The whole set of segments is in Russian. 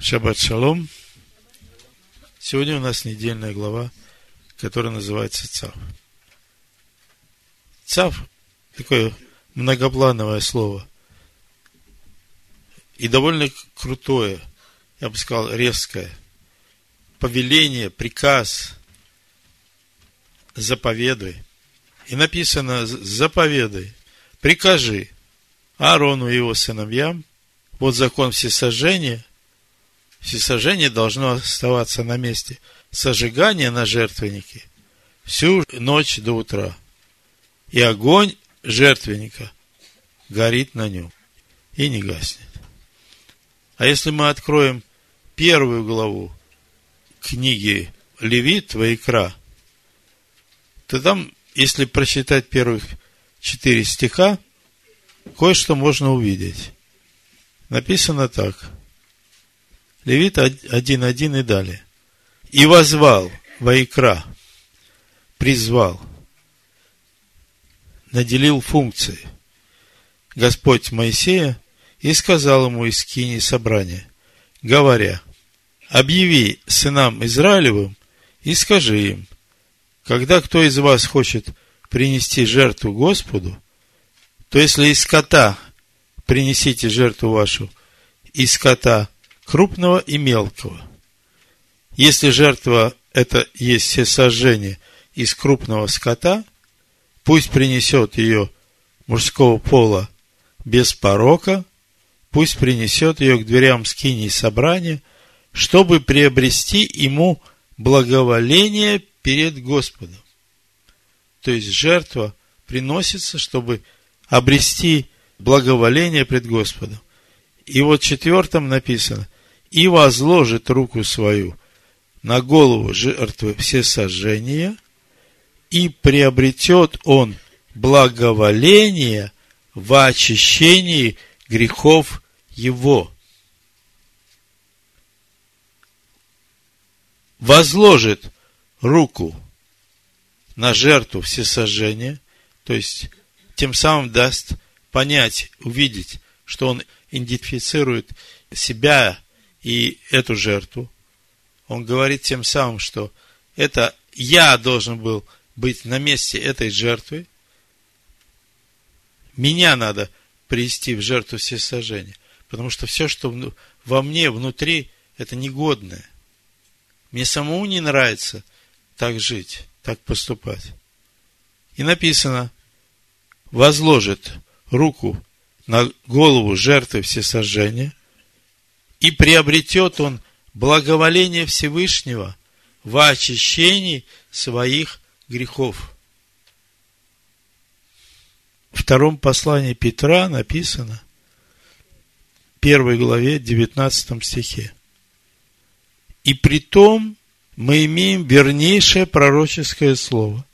Шаббат шалом. Сегодня у нас недельная глава, которая называется Цав. Цав – такое многоплановое слово. И довольно крутое, я бы сказал, резкое. Повеление, приказ, заповедуй. И написано заповедуй, прикажи Аарону и его сыновьям, вот закон всесожжения, всесожжение должно оставаться на месте сожигания на жертвеннике всю ночь до утра. И огонь жертвенника горит на нем и не гаснет. А если мы откроем первую главу книги Левит, Ваикра, то там, если прочитать первых четыре стиха, кое-что можно увидеть. Написано так. Левит 1.1 и далее. И возвал Ваикра, призвал, наделил функции Господь Моисея и сказал ему из скини собрания, говоря, объяви сынам Израилевым и скажи им, когда кто из вас хочет принести жертву Господу, то если из скота принесите жертву вашу, из скота крупного и мелкого. Если жертва это есть все сожжения из крупного скота, пусть принесет ее мужского пола без порока, пусть принесет ее к дверям скини собрания, чтобы приобрести ему благоволение перед Господом. То есть жертва приносится, чтобы обрести благоволение пред Господом. И вот в четвертом написано, и возложит руку свою на голову жертвы все сожжения, и приобретет он благоволение в очищении грехов его. Возложит руку на жертву все сожжения, то есть тем самым даст понять, увидеть, что он идентифицирует себя и эту жертву. Он говорит тем самым, что это я должен был быть на месте этой жертвы. Меня надо привести в жертву всесожжения. Потому что все, что во мне, внутри, это негодное. Мне самому не нравится так жить, так поступать. И написано, возложит руку на голову жертвы всесожжения, и приобретет он благоволение Всевышнего в очищении своих грехов. В втором послании Петра написано, первой главе, 19 стихе. И при том мы имеем вернейшее пророческое слово.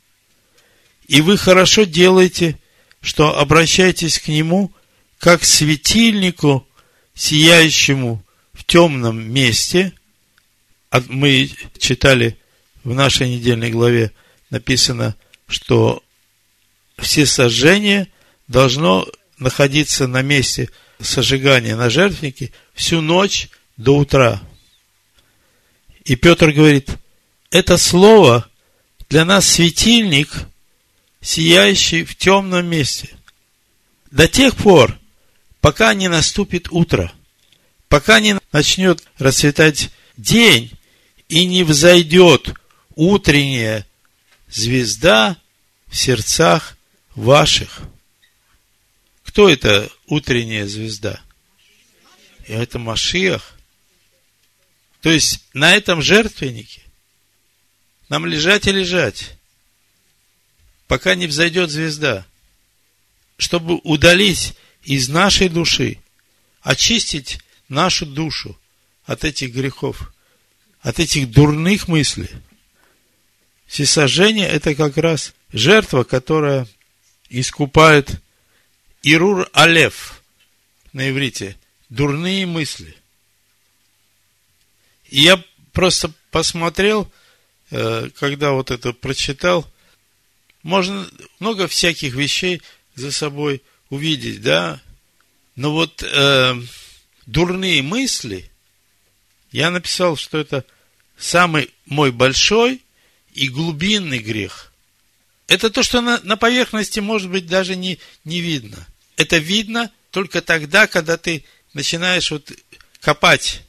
И вы хорошо делаете, что обращаетесь к нему, как к светильнику, сияющему в темном месте. Мы читали в нашей недельной главе, написано, что все сожжения должно находиться на месте сожигания на жертвеннике всю ночь до утра. И Петр говорит, это слово для нас светильник – сияющий в темном месте. До тех пор, пока не наступит утро, пока не начнет расцветать день и не взойдет утренняя звезда в сердцах ваших. Кто это утренняя звезда? Это Машиах. То есть на этом жертвеннике нам лежать и лежать пока не взойдет звезда, чтобы удалить из нашей души, очистить нашу душу от этих грехов, от этих дурных мыслей. Всесожжение – это как раз жертва, которая искупает Ирур Алев на иврите, дурные мысли. И я просто посмотрел, э, когда вот это прочитал, можно много всяких вещей за собой увидеть, да. Но вот э, дурные мысли Я написал, что это самый мой большой и глубинный грех. Это то, что на, на поверхности, может быть, даже не, не видно. Это видно только тогда, когда ты начинаешь вот копать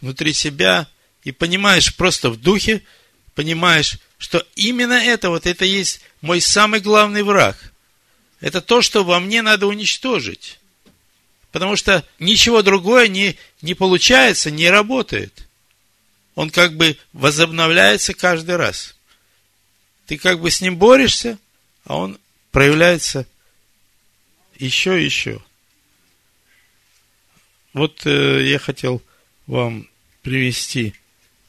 внутри себя и понимаешь просто в духе, понимаешь, что именно это вот это есть мой самый главный враг. Это то, что во мне надо уничтожить. Потому что ничего другое не, не получается, не работает. Он как бы возобновляется каждый раз. Ты как бы с ним борешься, а он проявляется еще и еще. Вот э, я хотел вам привести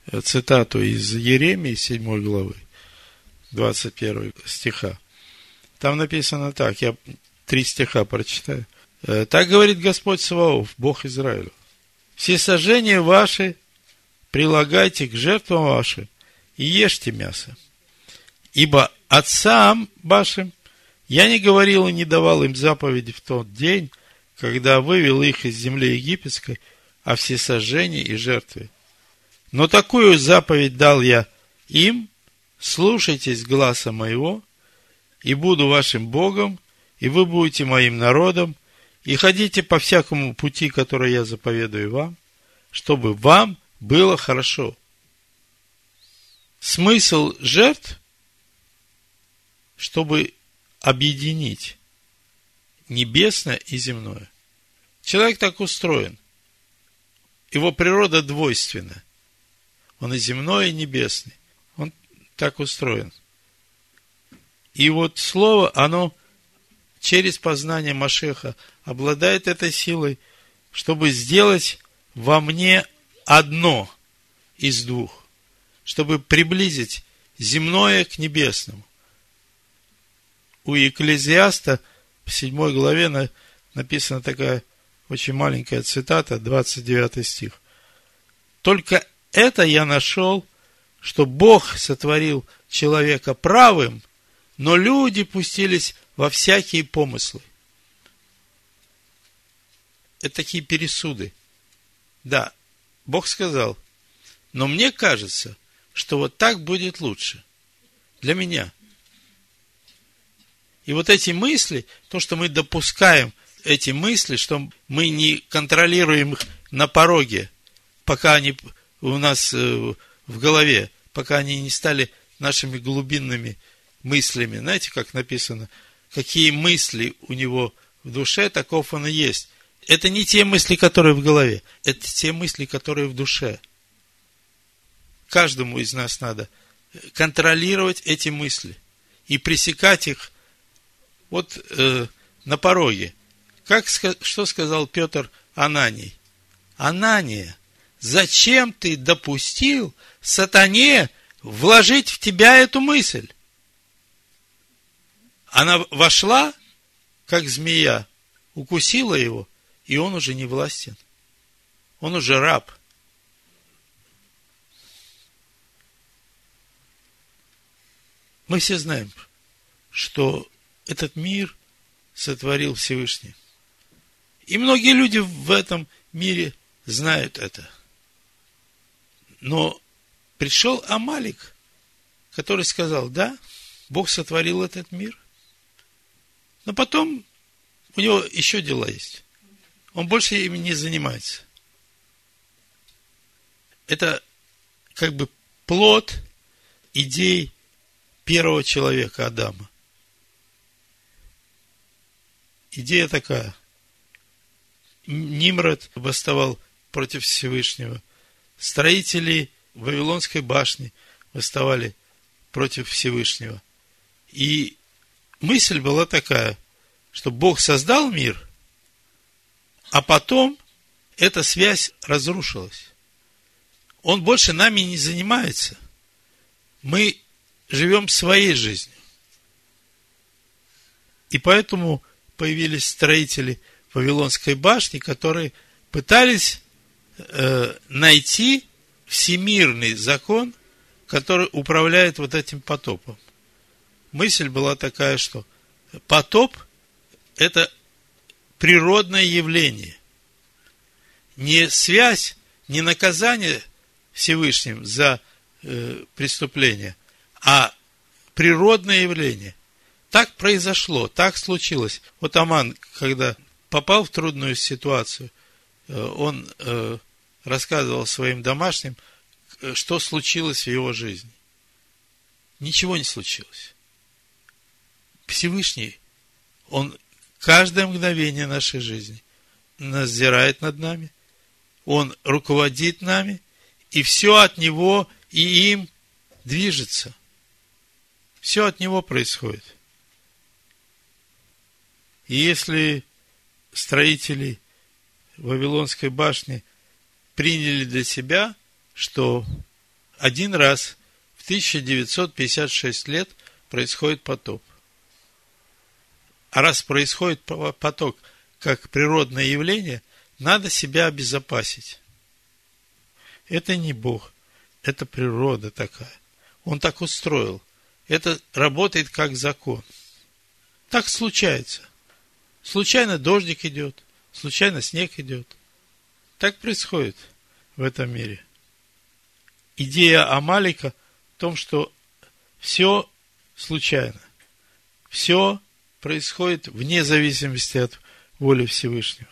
э, цитату из Еремии 7 главы, 21 стиха. Там написано так, я три стиха прочитаю. Э, так говорит Господь Саваоф, Бог Израиля. Все сожжения ваши прилагайте к жертвам вашим и ешьте мясо. Ибо отцам вашим я не говорил и не давал им заповеди в тот день, когда вывел их из земли египетской о всесожжении и жертве. Но такую заповедь дал я им, слушайтесь гласа моего, и буду вашим Богом, и вы будете моим народом, и ходите по всякому пути, который я заповедую вам, чтобы вам было хорошо. Смысл жертв, чтобы объединить небесное и земное. Человек так устроен. Его природа двойственна. Он и земной, и небесный. Он так устроен. И вот слово, оно через познание Машеха обладает этой силой, чтобы сделать во мне одно из двух, чтобы приблизить земное к небесному. У Екклезиаста в седьмой главе написана такая очень маленькая цитата, 29 стих. Только это я нашел, что Бог сотворил человека правым, но люди пустились во всякие помыслы. Это такие пересуды. Да, Бог сказал, но мне кажется, что вот так будет лучше. Для меня. И вот эти мысли, то, что мы допускаем эти мысли, что мы не контролируем их на пороге, пока они у нас э, в голове, пока они не стали нашими глубинными мыслями. Знаете, как написано, какие мысли у него в душе, таков он и есть. Это не те мысли, которые в голове, это те мысли, которые в душе. Каждому из нас надо контролировать эти мысли и пресекать их вот э, на пороге. Как, что сказал Петр Ананий? Анания, зачем ты допустил сатане вложить в тебя эту мысль? Она вошла, как змея, укусила его и он уже не властен. Он уже раб. Мы все знаем, что этот мир сотворил Всевышний. И многие люди в этом мире знают это. Но пришел Амалик, который сказал, да, Бог сотворил этот мир. Но потом у него еще дела есть. Он больше ими не занимается. Это как бы плод идей первого человека Адама. Идея такая. Нимрод восставал против Всевышнего. Строители Вавилонской башни восставали против Всевышнего. И мысль была такая, что Бог создал мир – а потом эта связь разрушилась. Он больше нами не занимается. Мы живем своей жизнью. И поэтому появились строители Вавилонской башни, которые пытались э, найти всемирный закон, который управляет вот этим потопом. Мысль была такая, что потоп – это природное явление. Не связь, не наказание Всевышним за э, преступление, а природное явление. Так произошло, так случилось. Вот Аман, когда попал в трудную ситуацию, э, он э, рассказывал своим домашним, э, что случилось в его жизни. Ничего не случилось. Всевышний, Он каждое мгновение нашей жизни надзирает над нами, Он руководит нами, и все от Него и им движется. Все от Него происходит. И если строители Вавилонской башни приняли для себя, что один раз в 1956 лет происходит потоп. А раз происходит поток как природное явление, надо себя обезопасить. Это не Бог, это природа такая. Он так устроил. Это работает как закон. Так случается. Случайно дождик идет, случайно снег идет. Так происходит в этом мире. Идея Амалика в том, что все случайно. Все происходит вне зависимости от воли Всевышнего.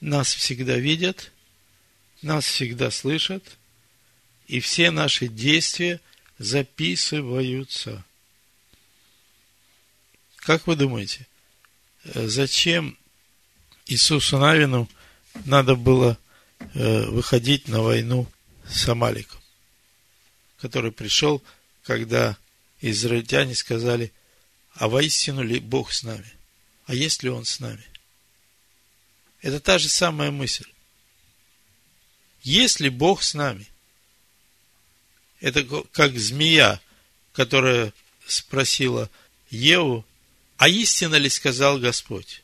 Нас всегда видят, нас всегда слышат, и все наши действия записываются. Как вы думаете, Э, зачем Иисусу Навину надо было э, выходить на войну с Амаликом, который пришел, когда израильтяне сказали, а воистину ли Бог с нами? А есть ли Он с нами? Это та же самая мысль. Есть ли Бог с нами? Это как змея, которая спросила Еву, а истинно ли сказал Господь?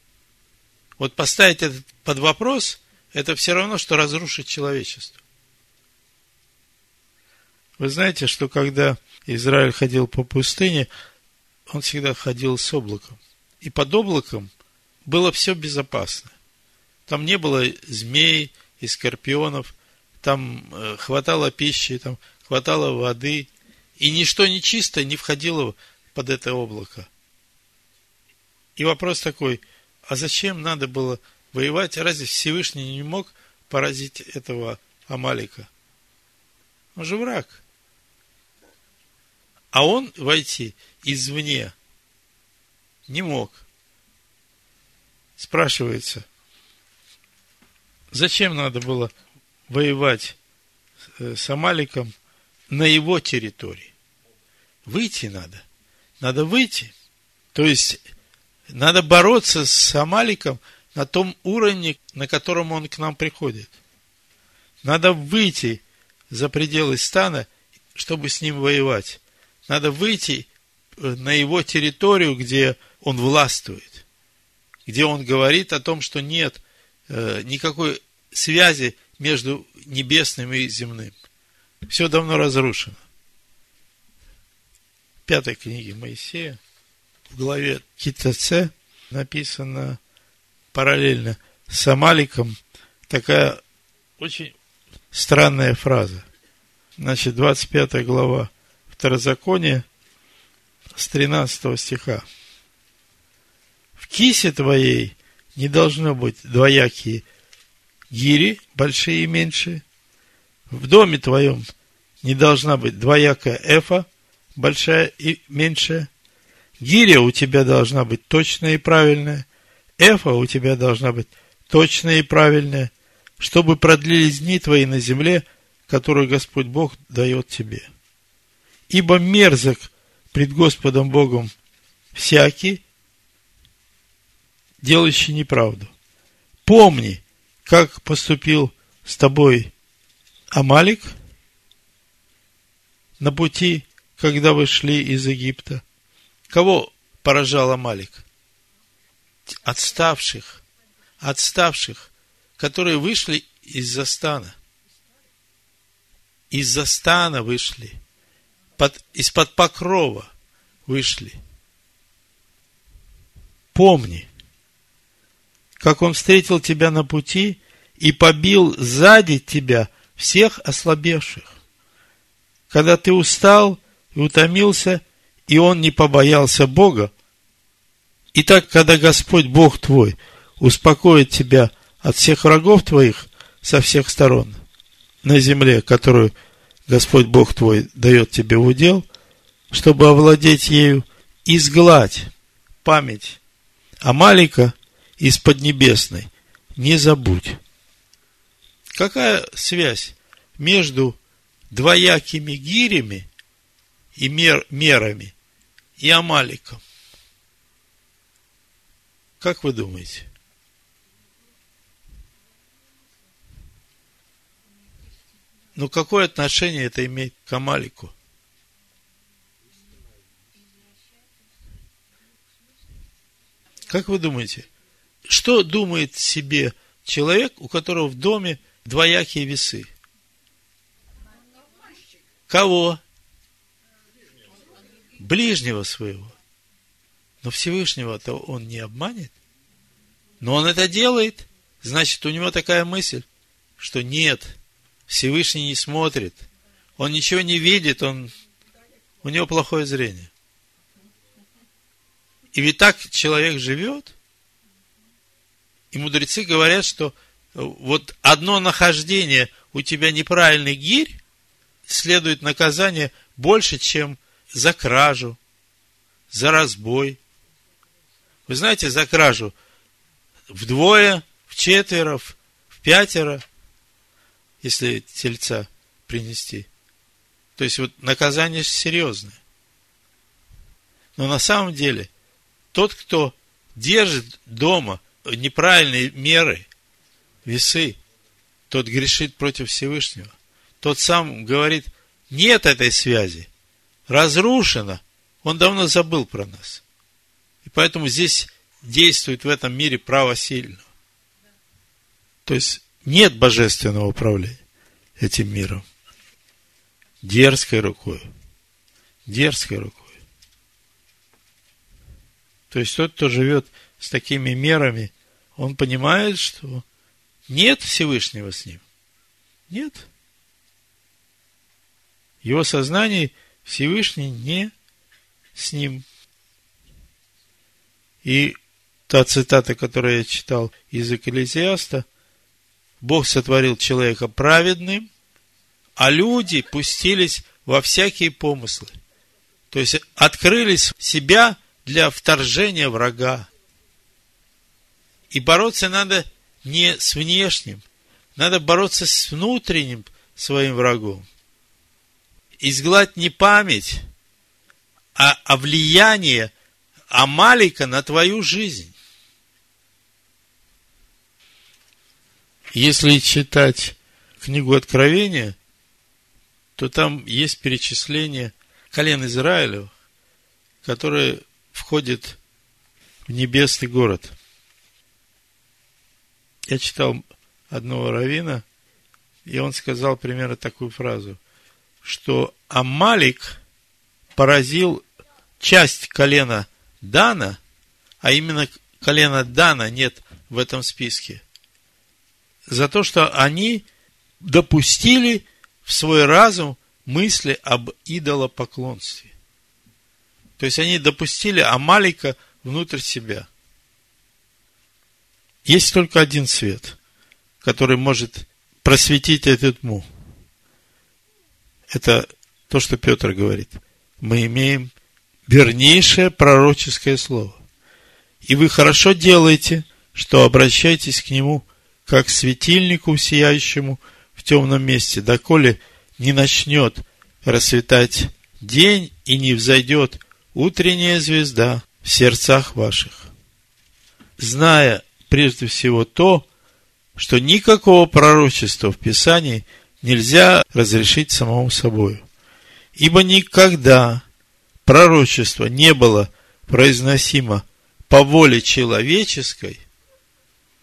Вот поставить этот под вопрос, это все равно, что разрушить человечество. Вы знаете, что когда Израиль ходил по пустыне, он всегда ходил с облаком. И под облаком было все безопасно. Там не было змей и скорпионов, там э, хватало пищи, там хватало воды, и ничто нечистое не входило под это облако. И вопрос такой, а зачем надо было воевать? Разве Всевышний не мог поразить этого Амалика? Он же враг. А он войти извне не мог. Спрашивается, зачем надо было воевать с Амаликом на его территории? Выйти надо. Надо выйти. То есть, надо бороться с Амаликом на том уровне, на котором он к нам приходит. Надо выйти за пределы стана, чтобы с ним воевать. Надо выйти э, на его территорию, где он властвует, где он говорит о том, что нет э, никакой связи между небесным и земным. Все давно разрушено. В пятой книге Моисея – в главе Китаце написано параллельно с Амаликом такая очень странная фраза. Значит, 25 глава Второзакония с 13 стиха. В кисе твоей не должно быть двоякие гири, большие и меньшие. В доме твоем не должна быть двоякая эфа, большая и меньшая – Гиря у тебя должна быть точная и правильная. Эфа у тебя должна быть точная и правильная, чтобы продлились дни твои на земле, которую Господь Бог дает тебе. Ибо мерзок пред Господом Богом всякий, делающий неправду. Помни, как поступил с тобой Амалик на пути, когда вы шли из Египта – Кого поражал Амалик? Отставших, отставших, которые вышли из-за стана. Из-за стана вышли. Под, из-под покрова вышли. Помни, как он встретил тебя на пути и побил сзади тебя всех ослабевших. Когда ты устал и утомился, и он не побоялся Бога, Итак, когда Господь Бог твой успокоит тебя от всех врагов твоих со всех сторон на земле, которую Господь Бог твой дает тебе в удел, чтобы овладеть ею, изгладь память Амалика из Поднебесной. Не забудь. Какая связь между двоякими гирями и мер, мерами и Амаликом? Как вы думаете? Ну, какое отношение это имеет к Амалику? Как вы думаете, что думает себе человек, у которого в доме двоякие весы? Кого? Ближнего своего. Но Всевышнего-то он не обманет. Но он это делает. Значит, у него такая мысль, что нет, Всевышний не смотрит. Он ничего не видит, он, у него плохое зрение. И ведь так человек живет. И мудрецы говорят, что вот одно нахождение у тебя неправильный гирь, следует наказание больше, чем за кражу, за разбой, вы знаете, за кражу вдвое, в четверо, в пятеро, если тельца принести. То есть вот наказание серьезное. Но на самом деле, тот, кто держит дома неправильные меры, весы, тот грешит против Всевышнего. Тот сам говорит, нет этой связи, разрушена. Он давно забыл про нас. И поэтому здесь действует в этом мире право сильного. То есть нет божественного управления этим миром. Дерзкой рукой. Дерзкой рукой. То есть тот, кто живет с такими мерами, он понимает, что нет Всевышнего с ним. Нет. Его сознание Всевышний не с ним. И та цитата, которую я читал из Экклезиаста, Бог сотворил человека праведным, а люди пустились во всякие помыслы. То есть открылись себя для вторжения врага. И бороться надо не с внешним, надо бороться с внутренним своим врагом. Изгладь не память, а, а влияние Амалика на твою жизнь. Если читать книгу Откровения, то там есть перечисление колен Израилю, которые входят в небесный город. Я читал одного равина, и он сказал примерно такую фразу, что Амалик поразил часть колена Дана, а именно колена Дана нет в этом списке, за то, что они допустили в свой разум мысли об идолопоклонстве. То есть они допустили Амалика внутрь себя. Есть только один свет, который может просветить эту тьму. Это то, что Петр говорит. Мы имеем вернейшее пророческое слово. И вы хорошо делаете, что обращаетесь к нему, как светильнику сияющему в темном месте, доколе не начнет расцветать день и не взойдет утренняя звезда в сердцах ваших. Зная прежде всего то, что никакого пророчества в Писании нельзя разрешить самому собою. Ибо никогда пророчество не было произносимо по воле человеческой,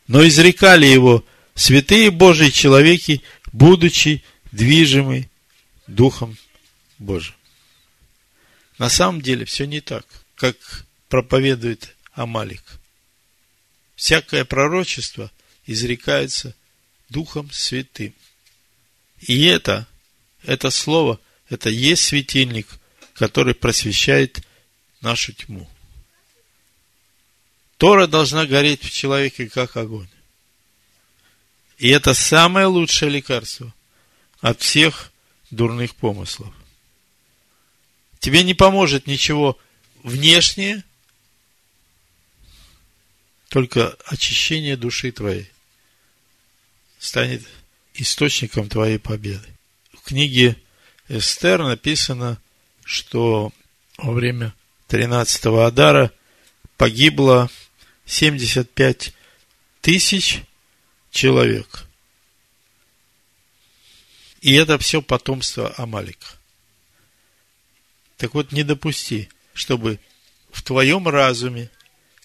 но изрекали его святые Божьи человеки, будучи движимы Духом Божьим. На самом деле все не так, как проповедует Амалик. Всякое пророчество изрекается Духом Святым. И это, это слово, это есть светильник, который просвещает нашу тьму. Тора должна гореть в человеке, как огонь. И это самое лучшее лекарство от всех дурных помыслов. Тебе не поможет ничего внешнее, только очищение души твоей станет источником твоей победы. В книге Эстер написано, что во время 13-го Адара погибло 75 тысяч человек. И это все потомство Амалика. Так вот, не допусти, чтобы в твоем разуме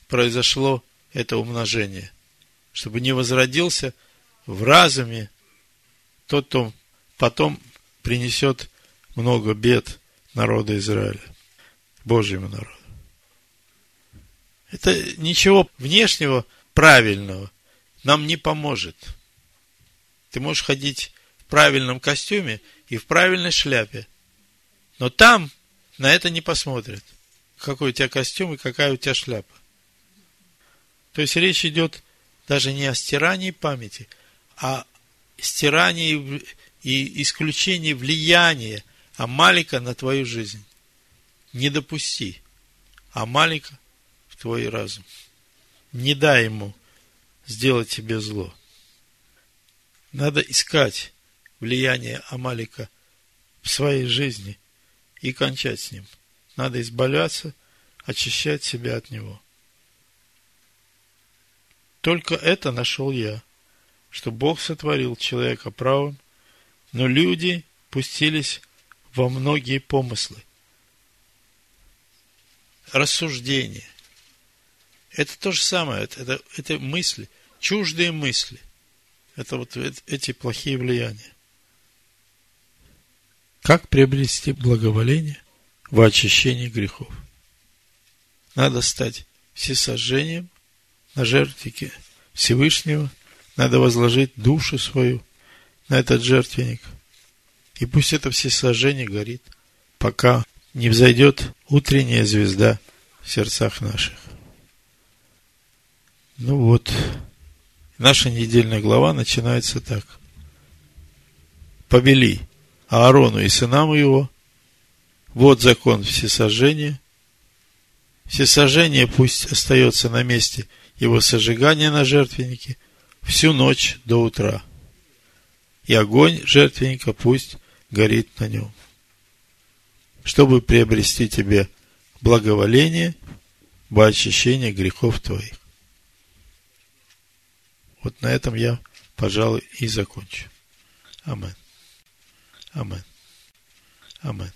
произошло это умножение, чтобы не возродился в разуме тот, кто потом принесет много бед народа Израиля, Божьему народу. Это ничего внешнего правильного нам не поможет. Ты можешь ходить в правильном костюме и в правильной шляпе, но там на это не посмотрят. Какой у тебя костюм и какая у тебя шляпа. То есть речь идет даже не о стирании памяти, а стирании и исключении влияния Амалика на твою жизнь. Не допусти Амалика твой разум. Не дай ему сделать тебе зло. Надо искать влияние Амалика в своей жизни и кончать с ним. Надо избавляться, очищать себя от него. Только это нашел я, что Бог сотворил человека правым, но люди пустились во многие помыслы. Рассуждения. Это то же самое, это, это, это мысли, чуждые мысли. Это вот эти плохие влияния. Как приобрести благоволение в очищении грехов? Надо стать всесожжением на жертвеннике Всевышнего, надо возложить душу свою на этот жертвенник. И пусть это всесожжение горит, пока не взойдет утренняя звезда в сердцах наших. Ну вот, наша недельная глава начинается так. Побели Аарону и сынам его, вот закон всесожжения. Всесожжение пусть остается на месте – его сожигание на жертвеннике всю ночь до утра. И огонь жертвенника пусть горит на нем. Чтобы приобрести тебе благоволение во очищение грехов твоих. Вот на этом я, пожалуй, и закончу. Амен. Амен. Амен.